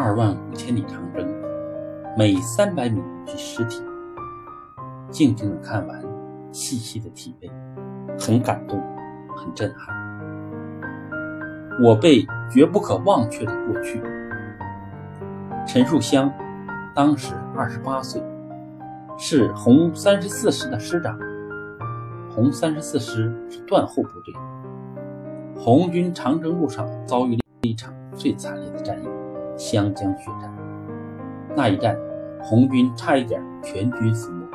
二万五千里长征，每三百米一具尸体。静静的看完，细细的体味，很感动，很震撼。我辈绝不可忘却的过去。陈树湘当时二十八岁，是红三十四师的师长。红三十四师是断后部队，红军长征路上遭遇了一场最惨烈的战役——湘江血战。那一战，红军差一点全军覆没。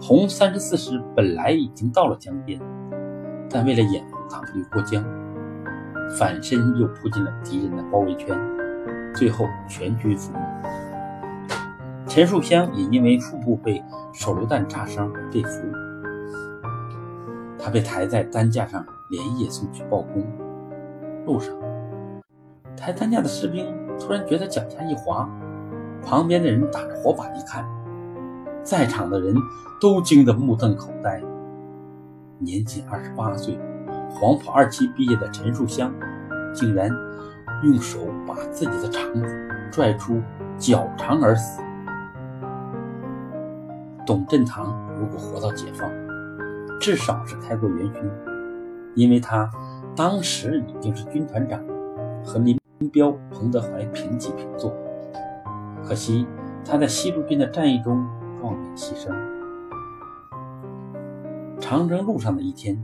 红三十四师本来已经到了江边，但为了掩护大部队过江，反身又扑进了敌人的包围圈，最后全军覆没。陈树湘也因为腹部被手榴弹炸伤被俘。他被抬在担架上，连夜送去报功。路上，抬担架的士兵突然觉得脚下一滑，旁边的人打着火把一看，在场的人都惊得目瞪口呆。年仅二十八岁，黄埔二期毕业的陈树湘，竟然用手把自己的肠子拽出绞肠而死。董振堂如果活到解放，至少是开国元勋，因为他当时已经是军团长，和林林彪、彭德怀平起平坐。可惜他在西路军的战役中壮烈牺牲。长征路上的一天，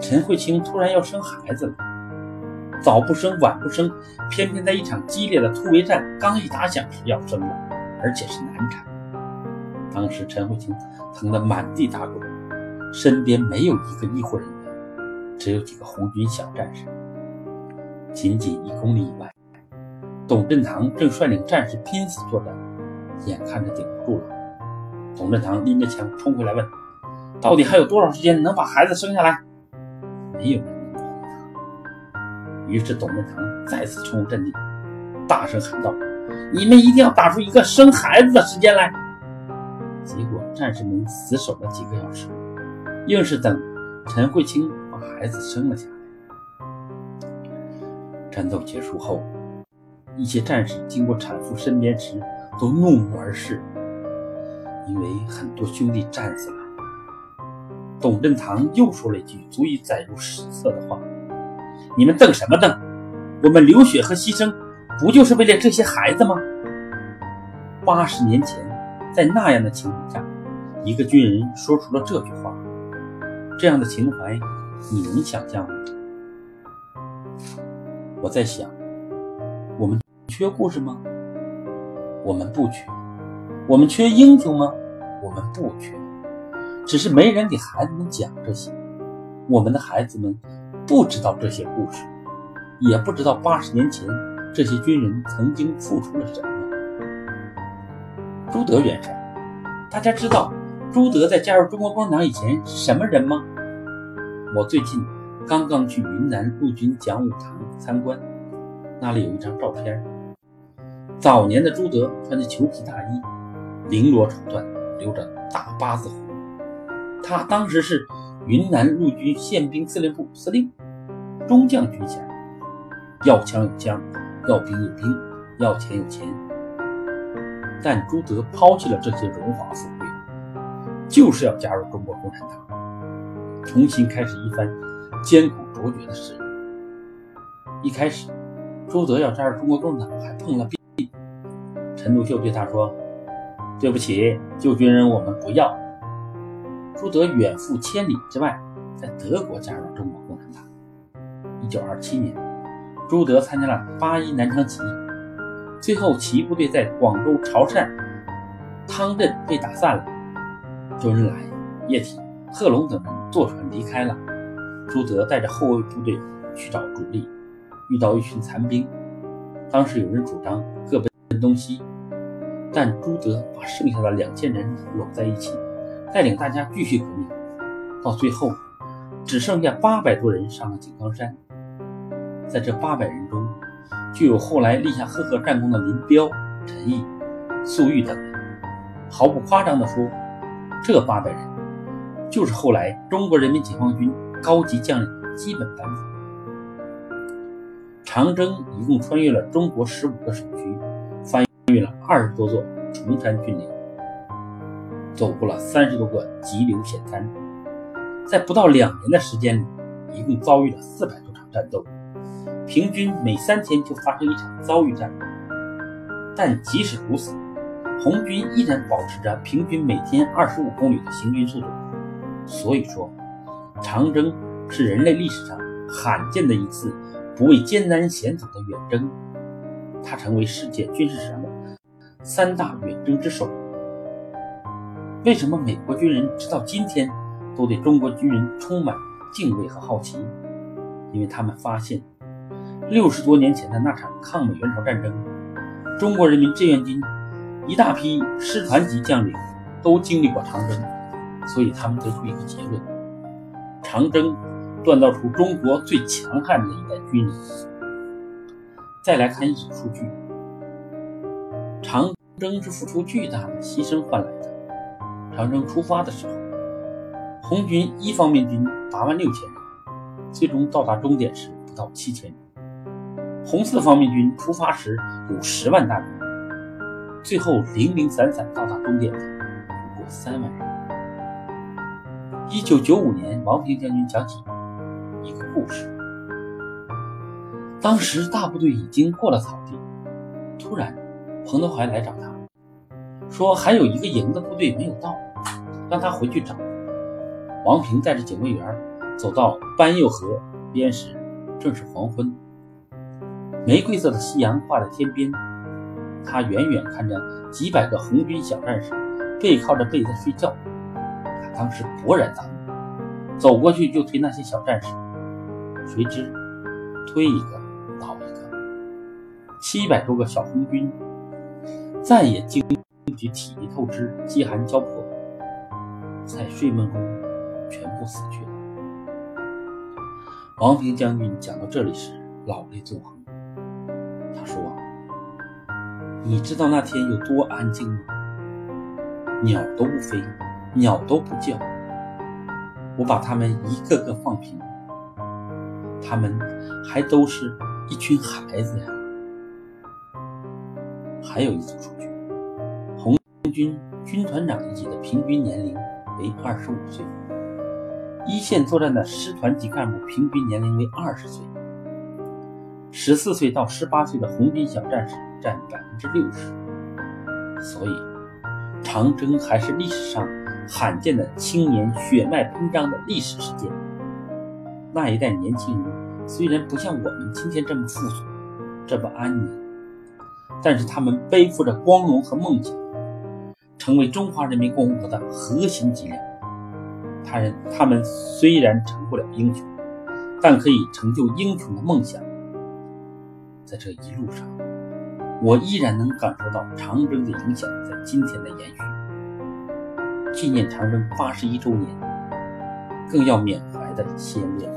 陈慧清突然要生孩子了，早不生晚不生，偏偏在一场激烈的突围战刚一打响时要生了，而且是难产。当时陈慧清疼得满地打滚。身边没有一个医护人员，只有几个红军小战士。仅仅一公里以外，董振堂正率领战士拼死作战，眼看着顶不住了。董振堂拎着枪冲回来问：“到底还有多少时间能把孩子生下来？”没有人能回答。于是董振堂再次冲入阵地，大声喊道：“你们一定要打出一个生孩子的时间来！”结果战士们死守了几个小时。硬是等陈慧清把孩子生了下来。战斗结束后，一些战士经过产妇身边时，都怒目而视，因为很多兄弟战死了。董振堂又说了一句足以载入史册的话：“你们瞪什么瞪？我们流血和牺牲，不就是为了这些孩子吗？”八十年前，在那样的情景下，一个军人说出了这句话。这样的情怀，你能想象吗？我在想，我们缺故事吗？我们不缺。我们缺英雄吗？我们不缺。只是没人给孩子们讲这些。我们的孩子们不知道这些故事，也不知道八十年前这些军人曾经付出了什么。朱德元帅，大家知道。朱德在加入中国共产党以前是什么人吗？我最近刚刚去云南陆军讲武堂参观，那里有一张照片。早年的朱德穿着裘皮大衣，绫罗绸缎，留着大八字胡。他当时是云南陆军宪兵司令部司令，中将军衔。要枪有枪，要兵有兵，要钱有钱。但朱德抛弃了这些荣华富贵。就是要加入中国共产党，重新开始一番艰苦卓绝的事业。一开始，朱德要加入中国共产党还碰了壁。陈独秀对他说：“对不起，旧军人我们不要。”朱德远赴千里之外，在德国加入中国共产党。一九二七年，朱德参加了八一南昌起义，最后起义部队在广州潮汕汤镇被打散了。周恩来、叶挺、贺龙等人坐船离开了，朱德带着后卫部队去找主力，遇到一群残兵。当时有人主张各奔东西，但朱德把剩下的两千人拢在一起，带领大家继续革命。到最后，只剩下八百多人上了井冈山。在这八百人中，就有后来立下赫赫战功的林彪、陈毅、粟裕等人。毫不夸张地说。这八百人就是后来中国人民解放军高级将领的基本班子。长征一共穿越了中国十五个省区，翻越了二十多座崇山峻岭，走过了三十多个急流险滩，在不到两年的时间里，一共遭遇了四百多场战斗，平均每三天就发生一场遭遇战。但即使如此，红军依然保持着平均每天二十五公里的行军速度。所以说，长征是人类历史上罕见的一次不畏艰难险阻的远征，它成为世界军事史上的三大远征之首。为什么美国军人直到今天都对中国军人充满敬畏和好奇？因为他们发现，六十多年前的那场抗美援朝战争，中国人民志愿军一大批师团级将领都经历过长征。所以他们得出一个结论：长征锻造出中国最强悍的一代军人。再来看一组数据：长征是付出巨大的牺牲换来的。长征出发的时候，红军一方面军八万六千人，最终到达终点时不到七千人；红四方面军出发时有十万大军，最后零零散散到达终点的不过三万人。一九九五年，王平将军讲起一个故事。当时大部队已经过了草地，突然彭德怀来找他，说还有一个营的部队没有到，让他回去找。王平带着警卫员走到班佑河边时，正是黄昏，玫瑰色的夕阳挂在天边。他远远看着几百个红军小战士背靠着背在睡觉。当时勃然大怒，走过去就推那些小战士，谁知推一个倒一个，七百多个小红军再也经不起体力透支、饥寒交迫，在睡梦中全部死去了。王平将军讲到这里时，老泪纵横。他说：“你知道那天有多安静吗？鸟都不飞。”鸟都不叫，我把它们一个个放平，他们还都是一群孩子呀。还有一组数据，红军军团长一级的平均年龄为二十五岁，一线作战的师团级干部平均年龄为二十岁，十四岁到十八岁的红军小战士占百分之六十，所以长征还是历史上。罕见的青年血脉喷张的历史事件。那一代年轻人虽然不像我们今天这么富足，这么安宁，但是他们背负着光荣和梦想，成为中华人民共和国的核心脊梁。他人他们虽然成不了英雄，但可以成就英雄的梦想。在这一路上，我依然能感受到长征的影响在今天的延续。纪念长征八十一周年，更要缅怀的先烈。